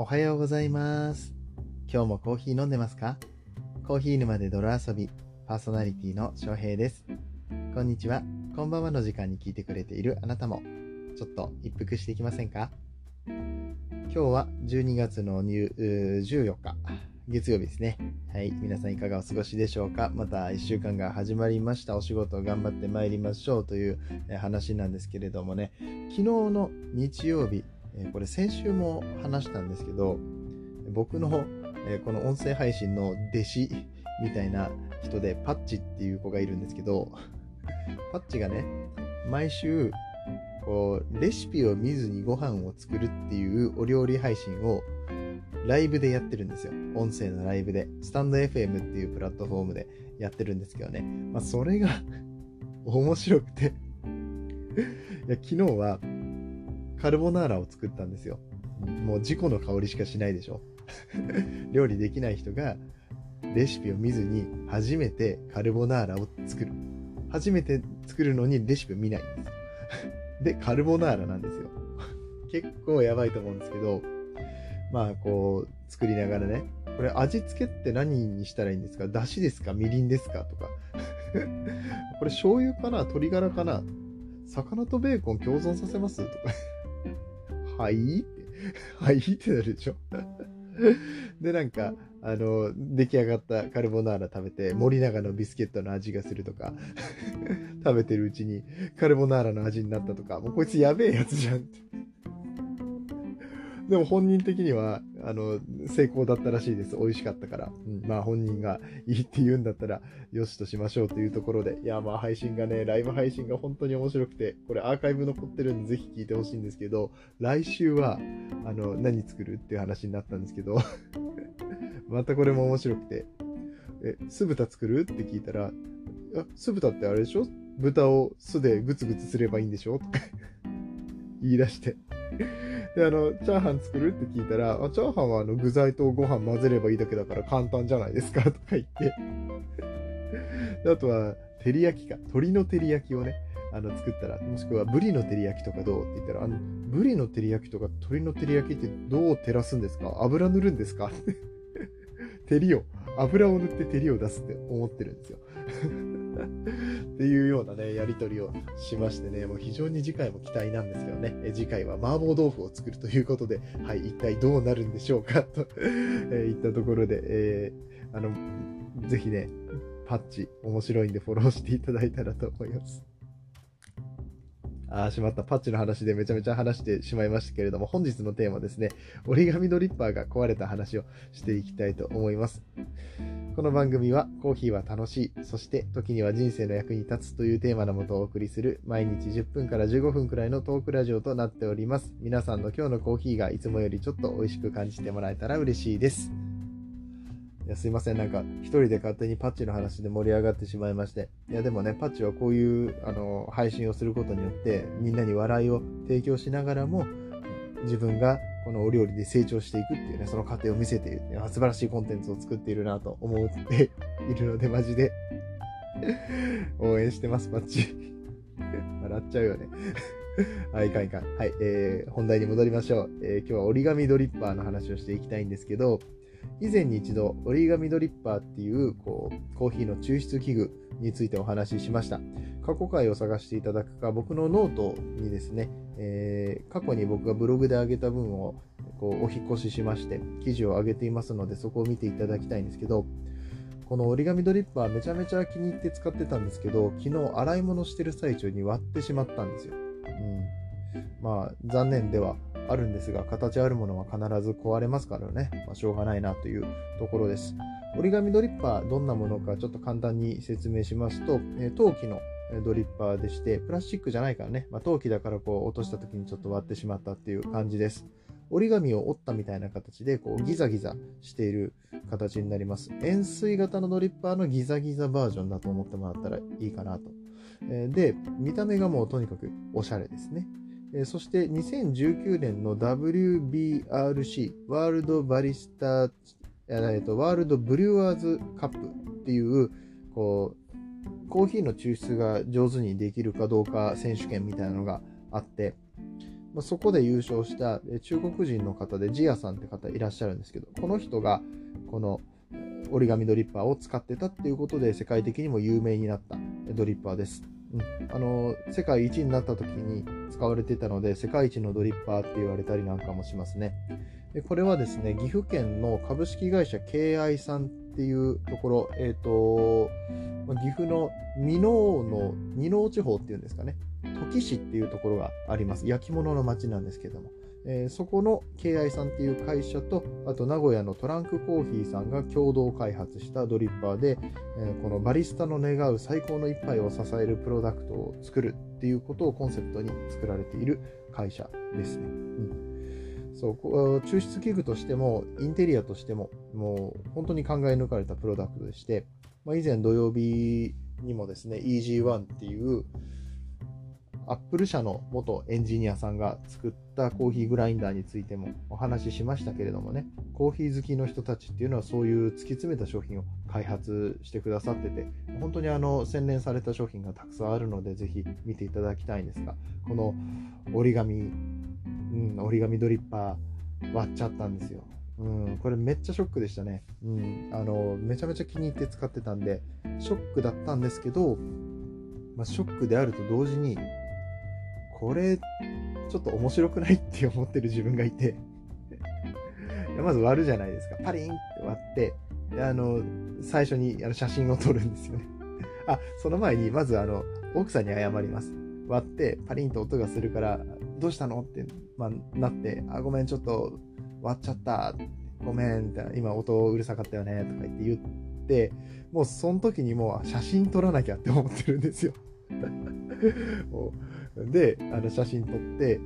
おはようございます。今日もコーヒー飲んでますか？コーヒー沼で泥遊び、パーソナリティの翔平です。こんにちは、こんばんはの時間に聞いてくれているあなたも、ちょっと一服していきませんか？今日は12月の14日、月曜日ですね。はい、皆さんいかがお過ごしでしょうか？また1週間が始まりました。お仕事を頑張ってまいりましょうという話なんですけれどもね、昨日の日曜日、えこれ先週も話したんですけど、僕の、えこの音声配信の弟子みたいな人でパッチっていう子がいるんですけど、パッチがね、毎週、こう、レシピを見ずにご飯を作るっていうお料理配信をライブでやってるんですよ。音声のライブで。スタンド FM っていうプラットフォームでやってるんですけどね。まあ、それが面白くていや、昨日はカルボナーラを作ったんですよ。もう事故の香りしかしないでしょ。料理できない人がレシピを見ずに初めてカルボナーラを作る。初めて作るのにレシピを見ないんですよ。で、カルボナーラなんですよ。結構やばいと思うんですけど、まあこう作りながらね、これ味付けって何にしたらいいんですか？だしですか？みりんですか？とか。これ醤油かな？鶏ガラかな？魚とベーコン共存させます？とか。はいって。はいってなるでしょ。で、なんか、あの、出来上がったカルボナーラ食べて、森永のビスケットの味がするとか、食べてるうちにカルボナーラの味になったとか、もうこいつやべえやつじゃんって。でも本人的には、あの、成功だったらしいです。美味しかったから。うん、まあ本人がいいって言うんだったら、よしとしましょうというところで。いや、まあ配信がね、ライブ配信が本当に面白くて、これアーカイブ残ってるんでぜひ聞いてほしいんですけど、来週は、あの、何作るっていう話になったんですけど、またこれも面白くて、え、酢豚作るって聞いたら、あ、酢豚ってあれでしょ？豚を酢でグツグツすればいいんでしょ？とか 言い出して。で、あの、チャーハン作るって聞いたら、あチャーハンはあの具材とご飯混ぜればいいだけだから簡単じゃないですかとか言って。あとは、照り焼きか。鶏の照り焼きをね、あの、作ったら、もしくはブリの照り焼きとかどうって言ったら、あの、ブリの照り焼きとか鶏の照り焼きってどう照らすんですか？油塗るんですか？照りを、油を塗って照りを出すって思ってるんですよ。っていうようなね、やり取りをしましてね、もう非常に次回も期待なんですけどね、え次回は麻婆豆腐を作るということで、はい、一体どうなるんでしょうか、と、えーいったところで、えーあの、ぜひね、パッチ、面白いんでフォローしていただいたらと思います。ああ、しまった。パッチの話でめちゃめちゃ話してしまいましたけれども、本日のテーマですね、折り紙ドリッパーが壊れた話をしていきたいと思います。この番組はコーヒーは楽しい、そして時には人生の役に立つというテーマのもとをお送りする毎日10分から15分くらいのトークラジオとなっております。皆さんの今日のコーヒーがいつもよりちょっと美味しく感じてもらえたら嬉しいです。いやすいません、なんか一人で勝手にパッチの話で盛り上がってしまいまして。いやでもね、パッチはこういうあの配信をすることによってみんなに笑いを提供しながらも自分がこのお料理で成長していくっていうね、その過程を見せている素晴らしいコンテンツを作っているなと思って いるので、マジで 応援してます、パッチ。笑っちゃうよね。はい、いかんいかん。はい、えー、本題に戻りましょう。えー今日は折り紙ドリッパーの話をしていきたいんですけど、以前に一度オリガミドリッパーっていうこうコーヒーの抽出器具についてお話ししました。過去回を探していただくか、僕のノートにですね、えー過去に僕がブログで上げた分をこうお引越ししまして、記事を上げていますので、そこを見ていただきたいんですけど、このオリガミドリッパーめちゃめちゃ気に入って使ってたんですけど、昨日洗い物してる最中に割ってしまったんですよ。うん。まあ、残念ではあるんですが、形あるものは必ず壊れますからね、まあ、しょうがないなというところです。折り紙ドリッパーどんなものかちょっと簡単に説明しますと、えー陶器のドリッパーでして、プラスチックじゃないからね、まあ、陶器だからこう落とした時にちょっと割ってしまったっていう感じです。折り紙を折ったみたいな形でこうギザギザしている形になります。円錐型のドリッパーのギザギザバージョンだと思ってもらったらいいかなと。で、見た目がもうとにかくおしゃれですね。えそして2019年の WBRC、ワールドバリスタ、えー、ワールドブリュワーズカップっていう、こう、コーヒーの抽出が上手にできるかどうか選手権みたいなのがあって、ま、そこで優勝した中国人の方でジアさんって方いらっしゃるんですけど、この人がこの折り紙ドリッパーを使ってたっていうことで世界的にも有名になったドリッパーです。うん、あの世界一になった時に使われてたので世界一のドリッパーって言われたりなんかもしますね。でこれはですね岐阜県の株式会社 KI さんっていうところ、え、ー、と岐阜の美濃の二濃地方っていうんですかね。土岐市っていうところがあります。焼き物の町なんですけども。えー、そこの KI さんっていう会社と、あと名古屋のトランクコーヒーさんが共同開発したドリッパーで、えー、このバリスタの願う最高の一杯を支えるプロダクトを作るっていうことをコンセプトに作られている会社ですね。うんそう抽出器具としてもインテリアとしてももう本当に考え抜かれたプロダクトでして、まあ、以前土曜日にもですね EG1 っていうアップル社の元エンジニアさんが作ったコーヒーグラインダーについてもお話ししましたけれどもね、コーヒー好きの人たちっていうのはそういう突き詰めた商品を開発してくださってて、本当にあの洗練された商品がたくさんあるので、ぜひ見ていただきたいんですが、この折り紙、うん、折り紙ドリッパー割っちゃったんですよ。うん、これめっちゃショックでしたね。うん、あの、めちゃめちゃ気に入って使ってたんで、ショックだったんですけど、まあ、ショックであると同時に、これ、ちょっと面白くないって思ってる自分がいて まず割るじゃないですか。パリンって割って、で、あの、最初にあの写真を撮るんですよね あ、その前に、まずあの、奥さんに謝ります。割って、パリンと音がするから、どうしたのって、まあ、なって、あ、ごめん、ちょっと割っちゃった。ごめん、今音うるさかったよね、とか言って言って、もうその時にもう写真撮らなきゃって思ってるんですよ で、あの写真撮って、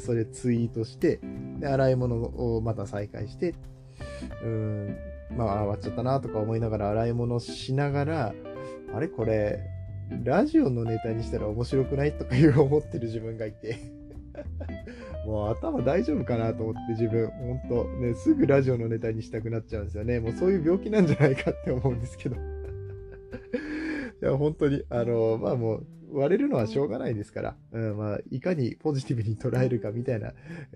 それツイートして、で、洗い物をまた再開して、うん、まあ、終わっちゃったなとか思いながら洗い物しながら、あれこれ、ラジオのネタにしたら面白くないとかいう思ってる自分がいて。もう頭大丈夫かなと思って自分、ほんと、ね、すぐラジオのネタにしたくなっちゃうんですよね。もうそういう病気なんじゃないかって思うんですけど。いや、本当に、あの、まあもう、割れるのはしょうがないですから、うんまあ、いかにポジティブに捉えるかみたいな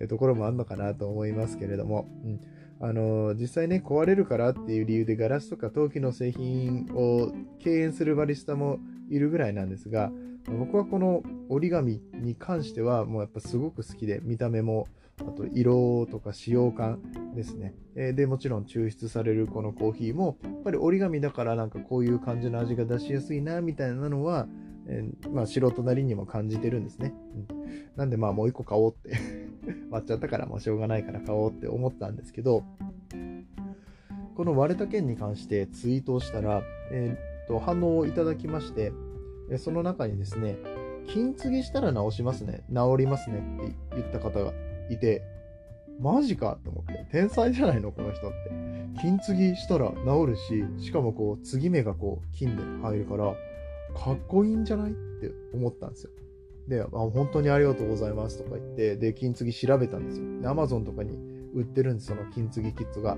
ところもあるのかなと思いますけれども、うんあの実際ね、壊れるからっていう理由でガラスとか陶器の製品を敬遠するバリスタもいるぐらいなんですが、僕はこの折り紙に関してはもうやっぱすごく好きで、見た目も、あと色とか使用感ですね。で、もちろん抽出されるこのコーヒーも、やっぱり折り紙だからなんかこういう感じの味が出しやすいな、みたいなのは、えー、まあ、素人なりにも感じてるんですね。うん、なんでまあもう一個買おうって 割っちゃったからもうしょうがないから買おうって思ったんですけど、この割れた件に関してツイートをしたら、えー、っと反応をいただきまして、その中にですね、金継ぎしたら直しますね、治りますねって言った方がいて、マジかって思って、天才じゃないのこの人って。金継ぎしたら治るし、しかもこう、継ぎ目がこう、金で入るから、かっこいいんじゃない？って思ったんですよ。で、あ本当にありがとうございますとか言って、で、金継ぎ調べたんですよ。で、アマゾンとかに売ってるんです、その金継ぎキットが、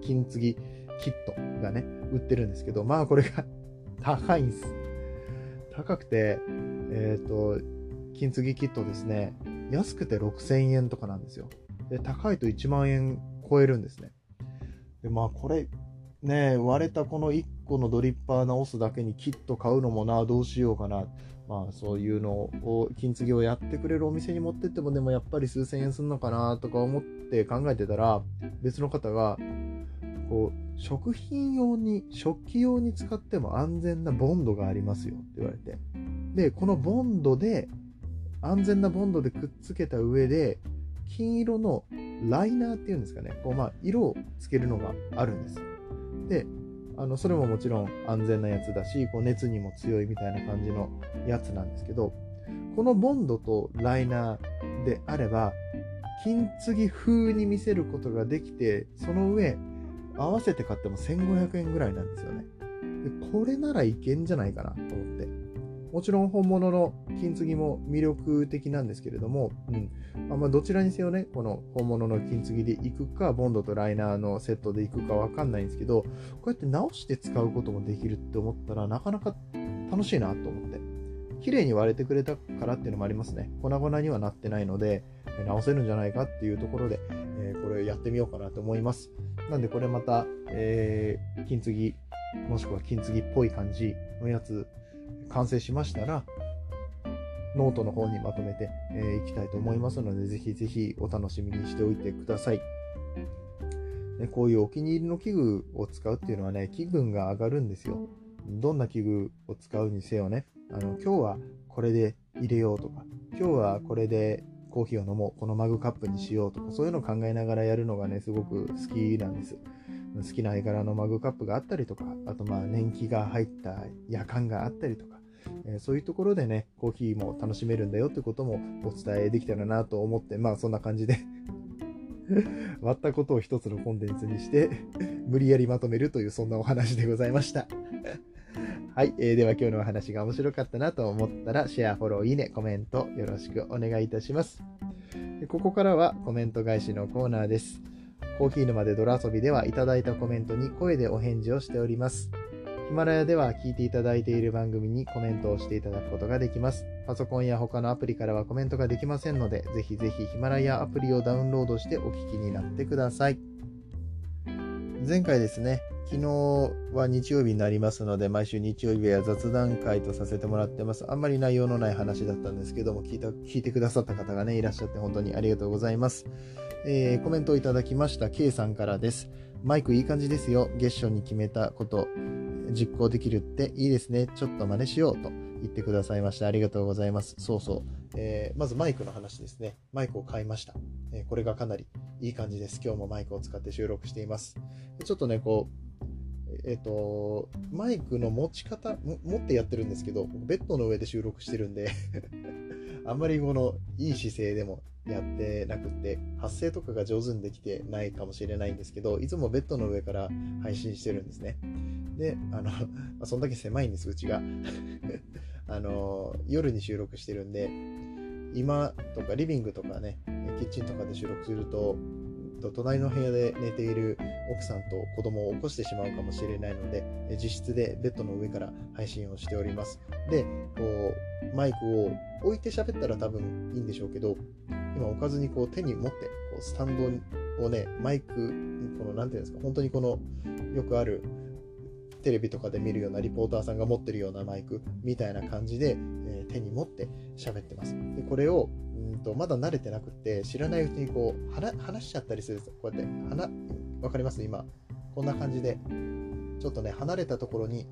金継ぎキットがね、売ってるんですけど、まあこれが 高いんです。高くて、えっ、ー、と、金継ぎキットですね、安くて6000円とかなんですよ。で、高いと1万円超えるんですね。で、まあこれ、ね、割れたこの1個のドリッパー直すだけにキット買うのもな、どうしようかな。まあそういうのを、金継ぎをやってくれるお店に持ってってもでもやっぱり数千円すんのかなとか思って考えてたら、別の方が、こう、食品用に、食器用に使っても安全なボンドがありますよって言われて。で、このボンドで、安全なボンドでくっつけた上で、金色のライナーっていうんですかね、こうまあ色をつけるのがあるんです。で、あのそれももちろん安全なやつだし、こう熱にも強いみたいな感じのやつなんですけど、このボンドとライナーであれば、金継ぎ風に見せることができて、その上、合わせて買っても1500円ぐらいなんですよね。でこれならいけんじゃないかなと思って。もちろん本物の金継ぎも魅力的なんですけれども、うんあま、どちらにせよね、この本物の金継ぎでいくか、ボンドとライナーのセットでいくかわかんないんですけど、こうやって直して使うこともできるって思ったら、なかなか楽しいなと思って。綺麗に割れてくれたからっていうのもありますね。粉々にはなってないので、直せるんじゃないかっていうところで、えこれをやってみようかなと思います。なんでこれまた、えー、金継ぎ、もしくは金継ぎっぽい感じのやつ、完成しましたら、ノートの方にまとめてい、えー、きたいと思いますので、ぜひぜひお楽しみにしておいてください。ね、こういうお気に入りの器具を使うっていうのはね、気分が上がるんですよ。どんな器具を使うにせよね、あの今日はこれで入れようとか、今日はこれでコーヒーを飲もう、このマグカップにしようとか、そういうのを考えながらやるのがね、すごく好きなんです。好きな絵柄のマグカップがあったりとか、あとまあ年季が入ったやかんがあったりとか、え、そういうところでね、コーヒーも楽しめるんだよってこともお伝えできたらなと思って、まあそんな感じで 割ったことを一つのコンテンツにして無理やりまとめるというそんなお話でございました。はい、えー、では今日のお話が面白かったなと思ったらシェア、フォロー、いいね、コメントよろしくお願いいたします。ここからはコメント返しのコーナーです。コーヒー沼で泥遊びではいただいたコメントに声でお返事をしております。ヒマラヤでは聞いていただいている番組にコメントをしていただくことができます。パソコンや他のアプリからはコメントができませんので、ぜひぜひヒマラヤアプリをダウンロードしてお聞きになってください。前回ですね、昨日は日曜日になりますので、毎週日曜日は雑談会とさせてもらってます。あんまり内容のない話だったんですけども、聞いた聞いてくださった方がね、いらっしゃって本当にありがとうございます。えー、コメントをいただきました K さんからです。マイクいい感じですよ。月初に決めたこと、実行できるっていいですね。ちょっと真似しようと言ってくださいました。ありがとうございます。そうそう。えー、まずマイクの話ですね。マイクを買いました、えー、これがかなりいい感じです。今日もマイクを使って収録しています。ちょっとね、こう、えっ、ー、と、マイクの持ち方、持ってやってるんですけど、ベッドの上で収録してるんであんまりこのいい姿勢でもやってなくて、発声とかが上手にできてないかもしれないんですけど、いつもベッドの上から配信してるんですね。で、あの、まあ、そんだけ狭いんです、うちが。あの、夜に収録してるんで、今とかリビングとかね、キッチンとかで収録すると、と隣の部屋で寝ている奥さんと子供を起こしてしまうかもしれないので、自室でベッドの上から配信をしております。で、こう、マイクを置いて喋ったら多分いいんでしょうけど、今置かずにこう手に持って、こうスタンドをね、マイク、この何ていうんですか、本当にこのよくあるテレビとかで見るようなリポーターさんが持ってるようなマイクみたいな感じで、えー、手に持って喋ってます。でこれをうんとまだ慣れてなくて知らないうちにこう話しちゃったりするんですよ。こうやって、わかります？今。こんな感じでちょっとね、離れたところに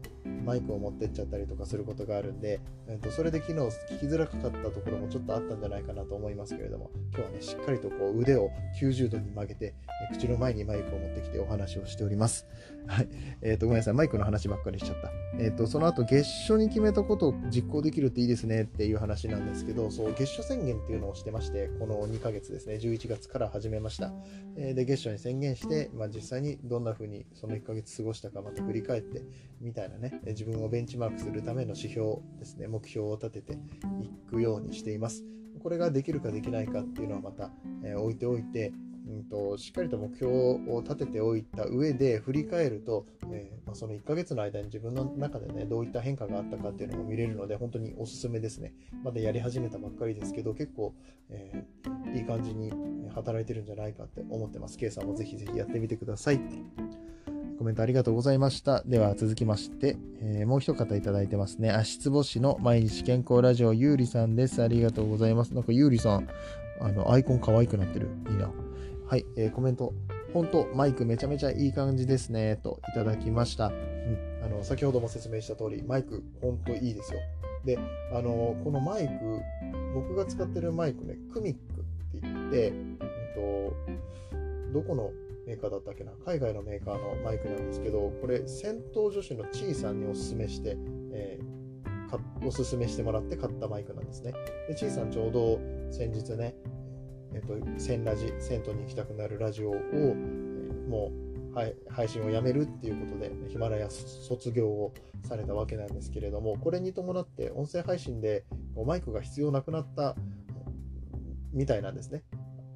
マイクを持ってっちゃったりとかすることがあるんで、えー、とそれで昨日聞きづらかったところもちょっとあったんじゃないかなと思いますけれども、今日はね、しっかりとこう腕を90度に曲げて、口の前にマイクを持ってきてお話をしております。はい。え、ー、と、ごめんなさい。マイクの話ばっかりしちゃった。えっ、ー、と、その後、月初に決めたことを実行できるっていいですねっていう話なんですけど、そう、月初宣言っていうのをしてまして、この2ヶ月ですね、11月から始めました。えー、で、月初に宣言して、まあ、実際にどんな風にその1ヶ月過ごしたかまた振り返って、みたいなね、自分をベンチマークするための指標ですね、目標を立てていくようにしています。これができるかできないかっていうのはまた、えー、置いておいて、うんと、しっかりと目標を立てておいた上で振り返ると、えー、まあ、その1ヶ月の間に自分の中でねどういった変化があったかっていうのも見れるので本当におすすめですねまだやり始めたばっかりですけど結構、えー、いい感じに働いてるんじゃないかって思ってます K さんもぜひぜひやってみてくださいコメントありがとうございました。では続きまして、えー、もう一方いただいてますね。足つぼ市の毎日健康ラジオゆうりさんです。ありがとうございます。なんかゆうりさん、あの、アイコン可愛くなってる。いいな。はい、えー、コメント。本当マイクめちゃめちゃいい感じですね。といただきました。うん、あの先ほども説明した通り、マイク本当いいですよ。で、あのこのマイク、僕が使ってるマイクね、クミックって言って、うんと、どこのメーカーだったっけな？海外のメーカーのマイクなんですけど、これ、戦闘女子のちいさんにおすすめして、えー、おすすめしてもらって買ったマイクなんですね。で、ちいさんちょうど先日ね、えっ、と、千ラジ、銭湯に行きたくなるラジオを、え、もう、はい、配信をやめるっていうことで、ヒマラヤ卒業をされたわけなんですけれども、これに伴って音声配信でマイクが必要なくなったみたいなんですね。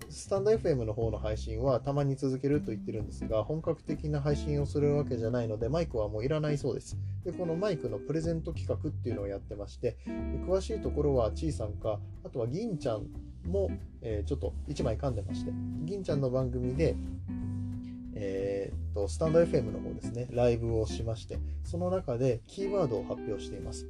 スタンド FM の方の配信はたまに続けると言ってるんですが、本格的な配信をするわけじゃないので、マイクはもういらないそうです。で、このマイクのプレゼント企画っていうのをやってまして、詳しいところはちいさんか、あとは銀ちゃんも、えー、ちょっと1枚噛んでまして、銀ちゃんの番組で、えー、っと、スタンド FM の方ですね、ライブをしまして、その中でキーワードを発表しています。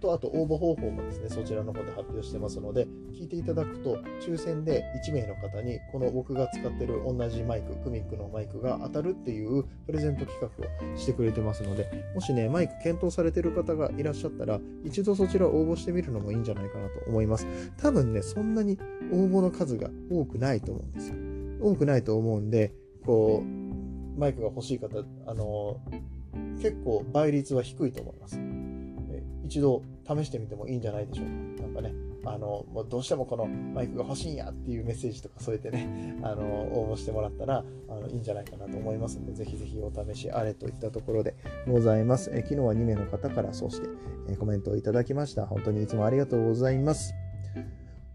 と、あと応募方法もですね、そちらの方で発表してますので、聞いていただくと、抽選で1名の方に、この僕が使ってる同じマイク、クミックのマイクが当たるっていうプレゼント企画をしてくれてますので、もしね、マイク検討されてる方がいらっしゃったら、一度そちら応募してみるのもいいんじゃないかなと思います。多分ね、そんなに応募の数が多くないと思うんですよ。多くないと思うんで、こう、マイクが欲しい方、あの、結構倍率は低いと思います。一度試してみてもいいんじゃないでしょうか。なんかね、あの、もうどうしてもこのマイクが欲しいんやっていうメッセージとか添えてね、あの、応募してもらったら、あの、いいんじゃないかなと思いますので、ぜひぜひお試しあれといったところでございます。え昨日は2名の方からそうしてえコメントをいただきました。本当にいつもありがとうございます。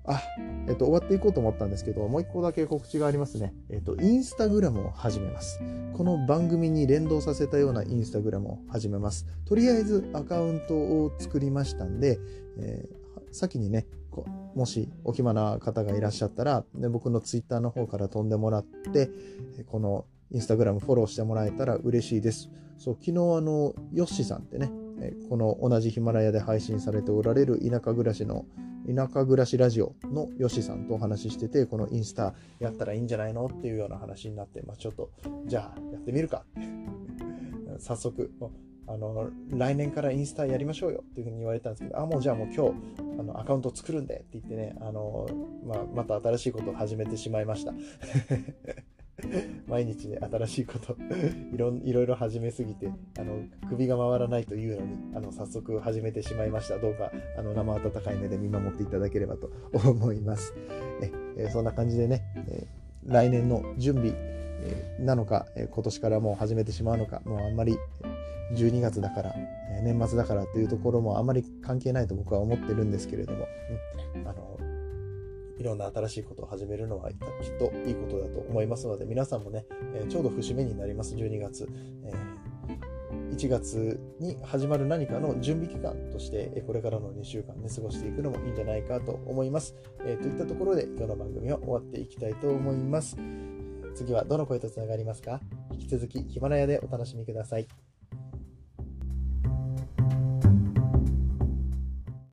あ、えっと、終わっていこうと思ったんですけど、もう一個だけ告知がありますね。えっと、インスタグラムを始めます。この番組に連動させたようなインスタグラムを始めます。とりあえずアカウントを作りましたんで、えー、先にね、もしお暇な方がいらっしゃったら、で僕のツイッターの方から飛んでもらって、このインスタグラムフォローしてもらえたら嬉しいです。そう、昨日あの、ヨッシーさんってね、この同じヒマラヤで配信されておられる田舎暮らしの田舎暮らしラジオのヨシさんとお話ししてて、このインスタやったらいいんじゃないのっていうような話になって、まあ、ちょっと、じゃあやってみるか。早速、あの、来年からインスタやりましょうよっていうふうに言われたんですけど、あ、もうじゃあもう今日、あの、アカウント作るんでって言ってね、あの、まあ、また新しいことを始めてしまいました。毎日ね、新しいこと いろいろいろ始めすぎて、あの、首が回らないというのに、あの、早速始めてしまいました。どうか、あの、生温かい目で見守っていただければと思います。え、えそんな感じでね、え来年の準備、えなのか、え今年からもう始めてしまうのか、もうあんまり12月だから、え年末だからっていうところもあまり関係ないと僕は思ってるんですけれども、うん、あのいろんな新しいことを始めるのはきっといいことだと思いますので、皆さんもね、えちょうど節目になります、12月。え1月に始まる何かの準備期間として、これからの2週間ね、過ごしていくのもいいんじゃないかと思います。えー、といったところで、今日の番組は終わっていきたいと思います。次はどの声とつながりますか引き続きヒマラヤでお楽しみください。